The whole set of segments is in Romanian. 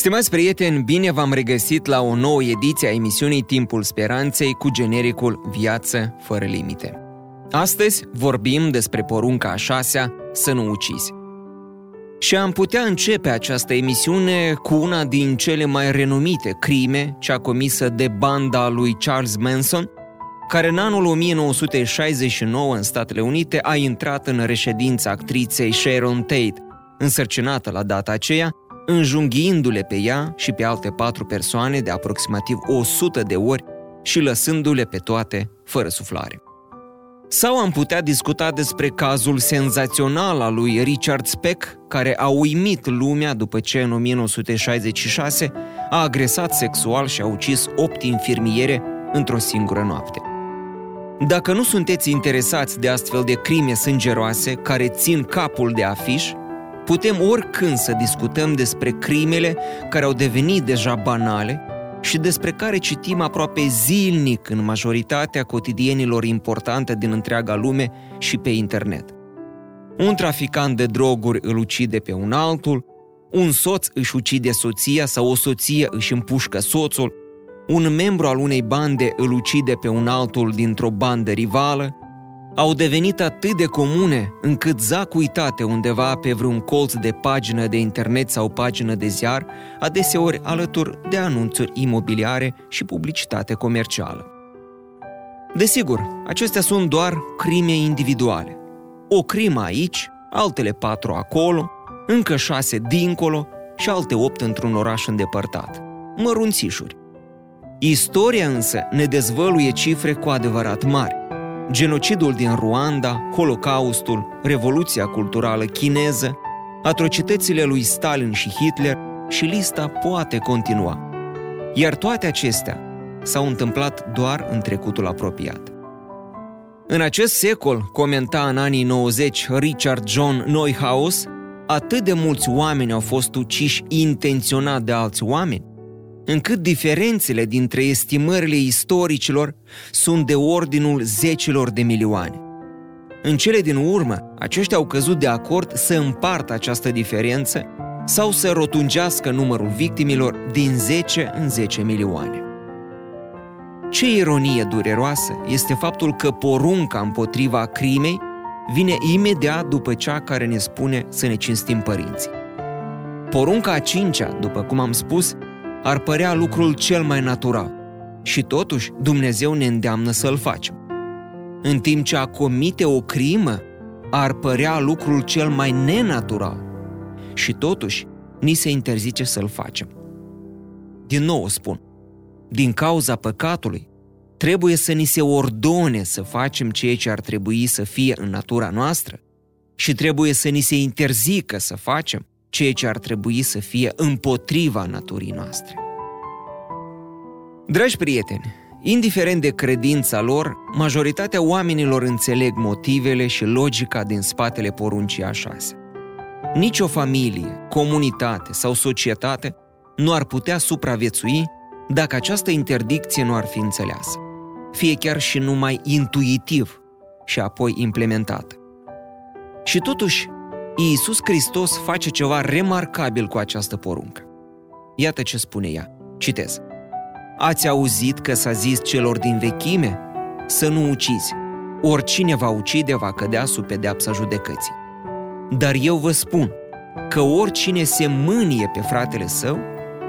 Stimați prieteni, bine v-am regăsit la o nouă ediție a emisiunii Timpul Speranței cu genericul Viață fără limite. Astăzi vorbim despre porunca a șasea, să nu ucizi. Și am putea începe această emisiune cu una din cele mai renumite crime, cea comisă de banda lui Charles Manson, care în anul 1969 în Statele Unite a intrat în reședința actriței Sharon Tate, însărcinată la data aceea înjunghiindu-le pe ea și pe alte patru persoane de aproximativ 100 de ori și lăsându-le pe toate fără suflare. Sau am putea discuta despre cazul senzațional al lui Richard Speck, care a uimit lumea după ce în 1966 a agresat sexual și a ucis opt infirmiere într-o singură noapte. Dacă nu sunteți interesați de astfel de crime sângeroase care țin capul de afiș, Putem oricând să discutăm despre crimele care au devenit deja banale și despre care citim aproape zilnic în majoritatea cotidienilor importante din întreaga lume și pe internet. Un traficant de droguri îl ucide pe un altul, un soț își ucide soția sau o soție își împușcă soțul, un membru al unei bande îl ucide pe un altul dintr-o bandă rivală, au devenit atât de comune încât zac uitate undeva pe vreun colț de pagină de internet sau pagină de ziar, adeseori alături de anunțuri imobiliare și publicitate comercială. Desigur, acestea sunt doar crime individuale. O crimă aici, altele patru acolo, încă șase dincolo și alte opt într-un oraș îndepărtat. Mărunțișuri. Istoria însă ne dezvăluie cifre cu adevărat mari genocidul din Ruanda, Holocaustul, Revoluția culturală chineză, atrocitățile lui Stalin și Hitler și lista poate continua. Iar toate acestea s-au întâmplat doar în trecutul apropiat. În acest secol, comenta în anii 90 Richard John Neuhaus, atât de mulți oameni au fost uciși intenționat de alți oameni, încât diferențele dintre estimările istoricilor sunt de ordinul zecilor de milioane. În cele din urmă, aceștia au căzut de acord să împartă această diferență sau să rotungească numărul victimilor din 10 în 10 milioane. Ce ironie dureroasă este faptul că porunca împotriva crimei vine imediat după cea care ne spune să ne cinstim părinții. Porunca a cincea, după cum am spus, ar părea lucrul cel mai natural. Și totuși, Dumnezeu ne îndeamnă să-l facem. În timp ce a comite o crimă, ar părea lucrul cel mai nenatural. Și totuși, ni se interzice să-l facem. Din nou spun, din cauza păcatului, trebuie să ni se ordone să facem ceea ce ar trebui să fie în natura noastră și trebuie să ni se interzică să facem ceea ce ar trebui să fie împotriva naturii noastre. Dragi prieteni, indiferent de credința lor, majoritatea oamenilor înțeleg motivele și logica din spatele poruncii a șase. Nici o familie, comunitate sau societate nu ar putea supraviețui dacă această interdicție nu ar fi înțeleasă, fie chiar și numai intuitiv și apoi implementată. Și totuși, Iisus Hristos face ceva remarcabil cu această poruncă. Iată ce spune ea. Citez. Ați auzit că s-a zis celor din vechime să nu ucizi. Oricine va ucide va cădea sub pedeapsa judecății. Dar eu vă spun că oricine se mânie pe fratele său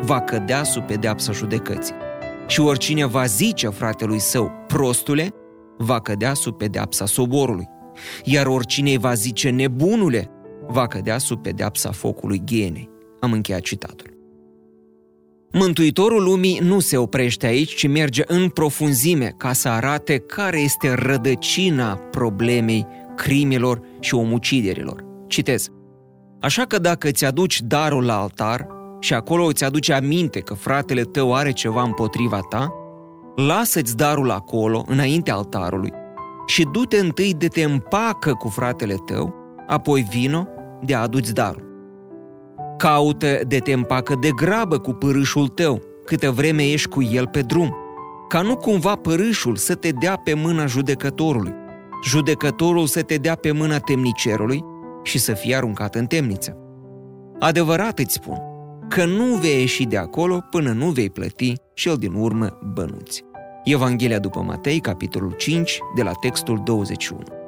va cădea sub pedeapsa judecății. Și oricine va zice fratelui său, prostule, va cădea sub pedeapsa soborului. Iar oricine va zice, nebunule, va cădea sub pedeapsa focului ghienei. Am încheiat citatul. Mântuitorul lumii nu se oprește aici, ci merge în profunzime ca să arate care este rădăcina problemei crimelor și omuciderilor. Citez. Așa că dacă îți aduci darul la altar și acolo îți aduce aminte că fratele tău are ceva împotriva ta, lasă-ți darul acolo, înainte altarului, și du-te întâi de te împacă cu fratele tău, apoi vino de a aduți darul. Caută de te împacă de grabă cu pârâșul tău, câtă vreme ești cu el pe drum, ca nu cumva părâșul să te dea pe mâna judecătorului, judecătorul să te dea pe mâna temnicerului și să fie aruncat în temniță. Adevărat îți spun că nu vei ieși de acolo până nu vei plăti cel din urmă bănuți. Evanghelia după Matei, capitolul 5, de la textul 21.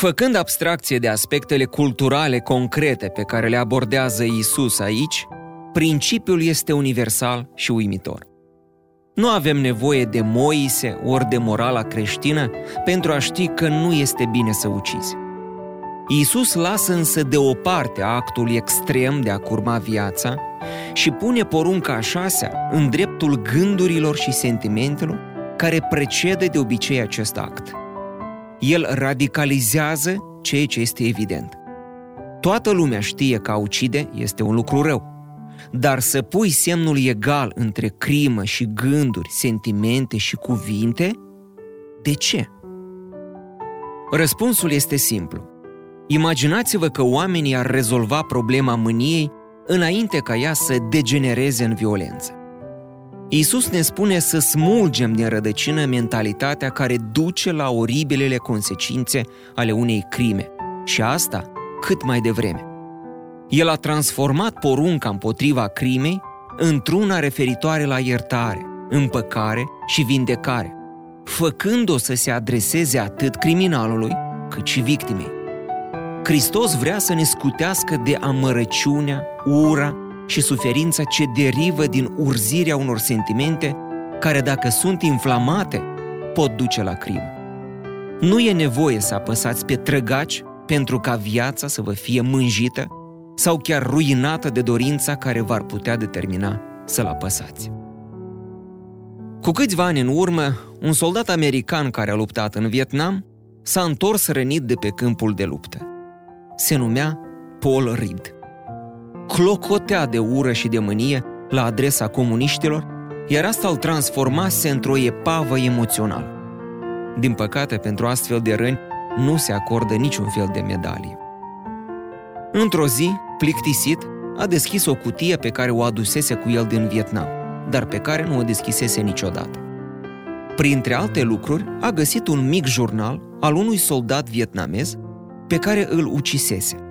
Făcând abstracție de aspectele culturale concrete pe care le abordează Isus aici, principiul este universal și uimitor. Nu avem nevoie de Moise ori de morala creștină pentru a ști că nu este bine să ucizi. Iisus lasă însă deoparte actul extrem de a curma viața și pune porunca a șasea în dreptul gândurilor și sentimentelor care precede de obicei acest act. El radicalizează ceea ce este evident. Toată lumea știe că a ucide este un lucru rău, dar să pui semnul egal între crimă și gânduri, sentimente și cuvinte, de ce? Răspunsul este simplu. Imaginați-vă că oamenii ar rezolva problema mâniei înainte ca ea să degenereze în violență. Iisus ne spune să smulgem din rădăcină mentalitatea care duce la oribilele consecințe ale unei crime și asta cât mai devreme. El a transformat porunca împotriva crimei într-una referitoare la iertare, împăcare și vindecare, făcând-o să se adreseze atât criminalului cât și victimei. Hristos vrea să ne scutească de amărăciunea, ura și suferința ce derivă din urzirea unor sentimente care, dacă sunt inflamate, pot duce la crimă. Nu e nevoie să apăsați pe trăgaci pentru ca viața să vă fie mânjită sau chiar ruinată de dorința care v-ar putea determina să-l apăsați. Cu câțiva ani în urmă, un soldat american care a luptat în Vietnam s-a întors rănit de pe câmpul de luptă se numea Paul Reed. Clocotea de ură și de mânie la adresa comuniștilor, iar asta îl transformase într-o epavă emoțională. Din păcate, pentru astfel de răni nu se acordă niciun fel de medalie. Într-o zi, plictisit, a deschis o cutie pe care o adusese cu el din Vietnam, dar pe care nu o deschisese niciodată. Printre alte lucruri, a găsit un mic jurnal al unui soldat vietnamez pe care îl ucisese.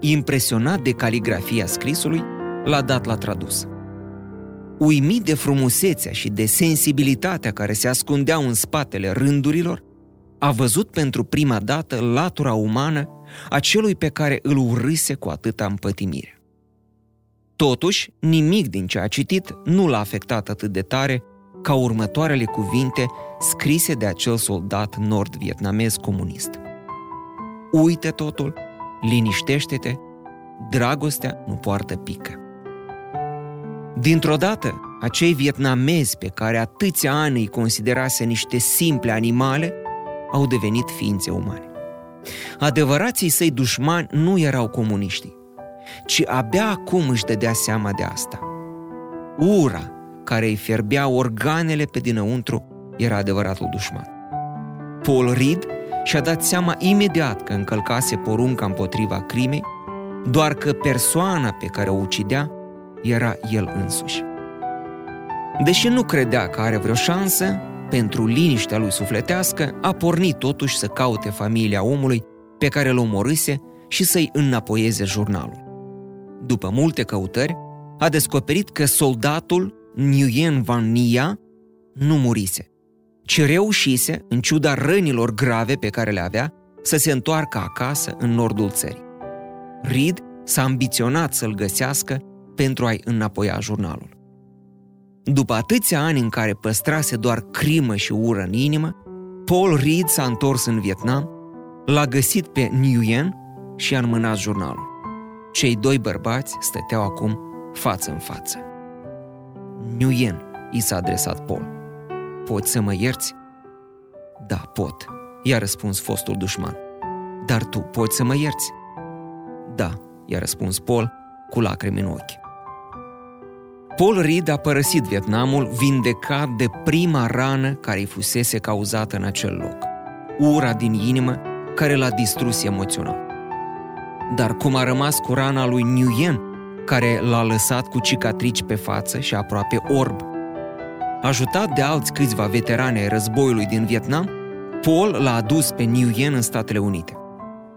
Impresionat de caligrafia scrisului, l-a dat la tradus. Uimit de frumusețea și de sensibilitatea care se ascundeau în spatele rândurilor, a văzut pentru prima dată latura umană a celui pe care îl urâse cu atâta împătimire. Totuși, nimic din ce a citit nu l-a afectat atât de tare ca următoarele cuvinte scrise de acel soldat nord-vietnamez comunist. Uite totul, liniștește-te, dragostea nu poartă pică. Dintr-o dată, acei vietnamezi pe care atâția ani îi considerase niște simple animale, au devenit ființe umane. Adevărații săi dușmani nu erau comuniștii, ci abia acum își dădea seama de asta. Ura care îi fierbea organele pe dinăuntru era adevăratul dușman. Paul Reed și-a dat seama imediat că încălcase porunca împotriva crimei, doar că persoana pe care o ucidea era el însuși. Deși nu credea că are vreo șansă, pentru liniștea lui sufletească, a pornit totuși să caute familia omului pe care îl omorâse și să-i înapoieze jurnalul. După multe căutări, a descoperit că soldatul Nguyen Van Nia nu murise, ci reușise, în ciuda rănilor grave pe care le avea, să se întoarcă acasă în nordul țării. Reed s-a ambiționat să-l găsească pentru a-i înapoia jurnalul. După atâția ani în care păstrase doar crimă și ură în inimă, Paul Reed s-a întors în Vietnam, l-a găsit pe Nguyen și a înmânat jurnalul. Cei doi bărbați stăteau acum față în față. Nguyen i s-a adresat Paul. Poți să mă ierți? Da, pot, i-a răspuns fostul dușman. Dar tu poți să mă ierți? Da, i-a răspuns Paul cu lacrimi în ochi. Paul Reed a părăsit Vietnamul vindecat de prima rană care îi fusese cauzată în acel loc. Ura din inimă care l-a distrus emoțional. Dar cum a rămas cu rana lui Nguyen, care l-a lăsat cu cicatrici pe față și aproape orb. Ajutat de alți câțiva veterani ai războiului din Vietnam, Paul l-a adus pe Nguyen în Statele Unite.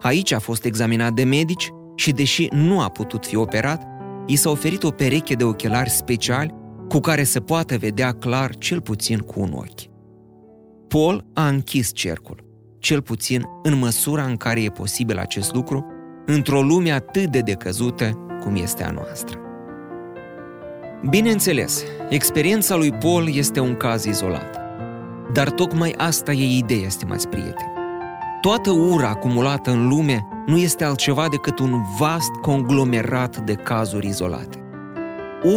Aici a fost examinat de medici și, deși nu a putut fi operat, i s-a oferit o pereche de ochelari speciali cu care se poate vedea clar cel puțin cu un ochi. Paul a închis cercul, cel puțin în măsura în care e posibil acest lucru, într-o lume atât de decăzută cum este a noastră. Bineînțeles, experiența lui Paul este un caz izolat. Dar tocmai asta e ideea, stimați prieteni. Toată ura acumulată în lume nu este altceva decât un vast conglomerat de cazuri izolate.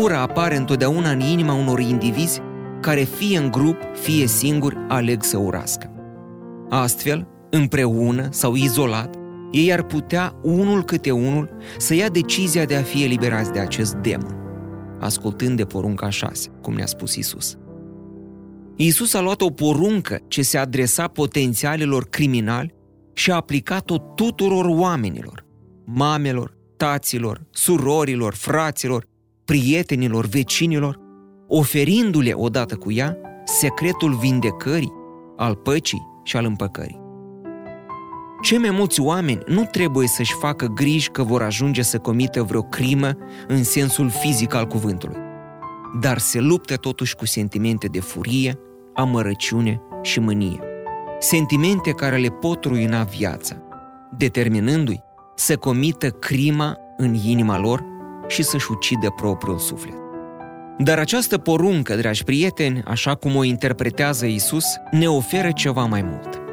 Ura apare întotdeauna în inima unor indivizi care fie în grup, fie singuri aleg să urască. Astfel, împreună sau izolat, ei ar putea, unul câte unul, să ia decizia de a fi eliberați de acest demon, ascultând de porunca șase, cum ne-a spus Isus. Isus a luat o poruncă ce se adresa potențialilor criminali și a aplicat-o tuturor oamenilor, mamelor, taților, surorilor, fraților, prietenilor, vecinilor, oferindu-le odată cu ea secretul vindecării, al păcii și al împăcării. Cei mai mulți oameni nu trebuie să-și facă griji că vor ajunge să comită vreo crimă în sensul fizic al cuvântului, dar se luptă totuși cu sentimente de furie, amărăciune și mânie. Sentimente care le pot ruina viața, determinându-i să comită crima în inima lor și să-și ucidă propriul suflet. Dar această poruncă, dragi prieteni, așa cum o interpretează Isus, ne oferă ceva mai mult –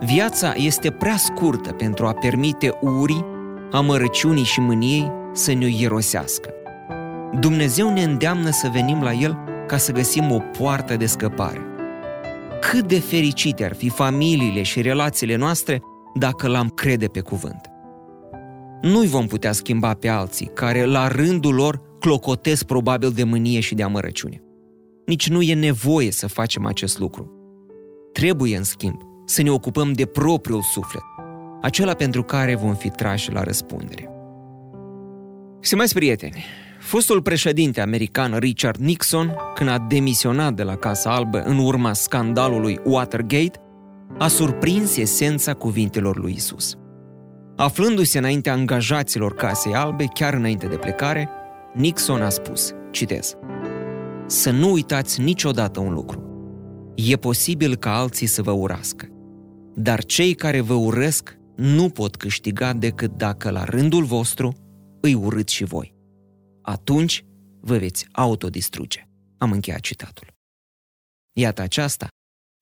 Viața este prea scurtă pentru a permite urii, amărăciunii și mâniei să ne ierosească. Dumnezeu ne îndeamnă să venim la El ca să găsim o poartă de scăpare. Cât de fericite ar fi familiile și relațiile noastre dacă l-am crede pe cuvânt. Nu-i vom putea schimba pe alții care, la rândul lor, clocotesc probabil de mânie și de amărăciune. Nici nu e nevoie să facem acest lucru. Trebuie, în schimb, să ne ocupăm de propriul suflet, acela pentru care vom fi trași la răspundere. Stimați prieteni, fostul președinte american Richard Nixon, când a demisionat de la Casa Albă în urma scandalului Watergate, a surprins esența cuvintelor lui Isus. Aflându-se înaintea angajaților Casei Albe, chiar înainte de plecare, Nixon a spus, citez, Să nu uitați niciodată un lucru. E posibil ca alții să vă urască. Dar cei care vă urăsc nu pot câștiga decât dacă la rândul vostru îi urâți și voi. Atunci vă veți autodistruge. Am încheiat citatul. Iată aceasta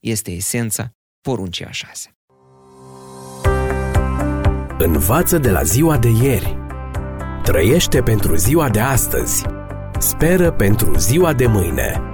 este esența poruncii a șase. Învață de la ziua de ieri. Trăiește pentru ziua de astăzi. Speră pentru ziua de mâine.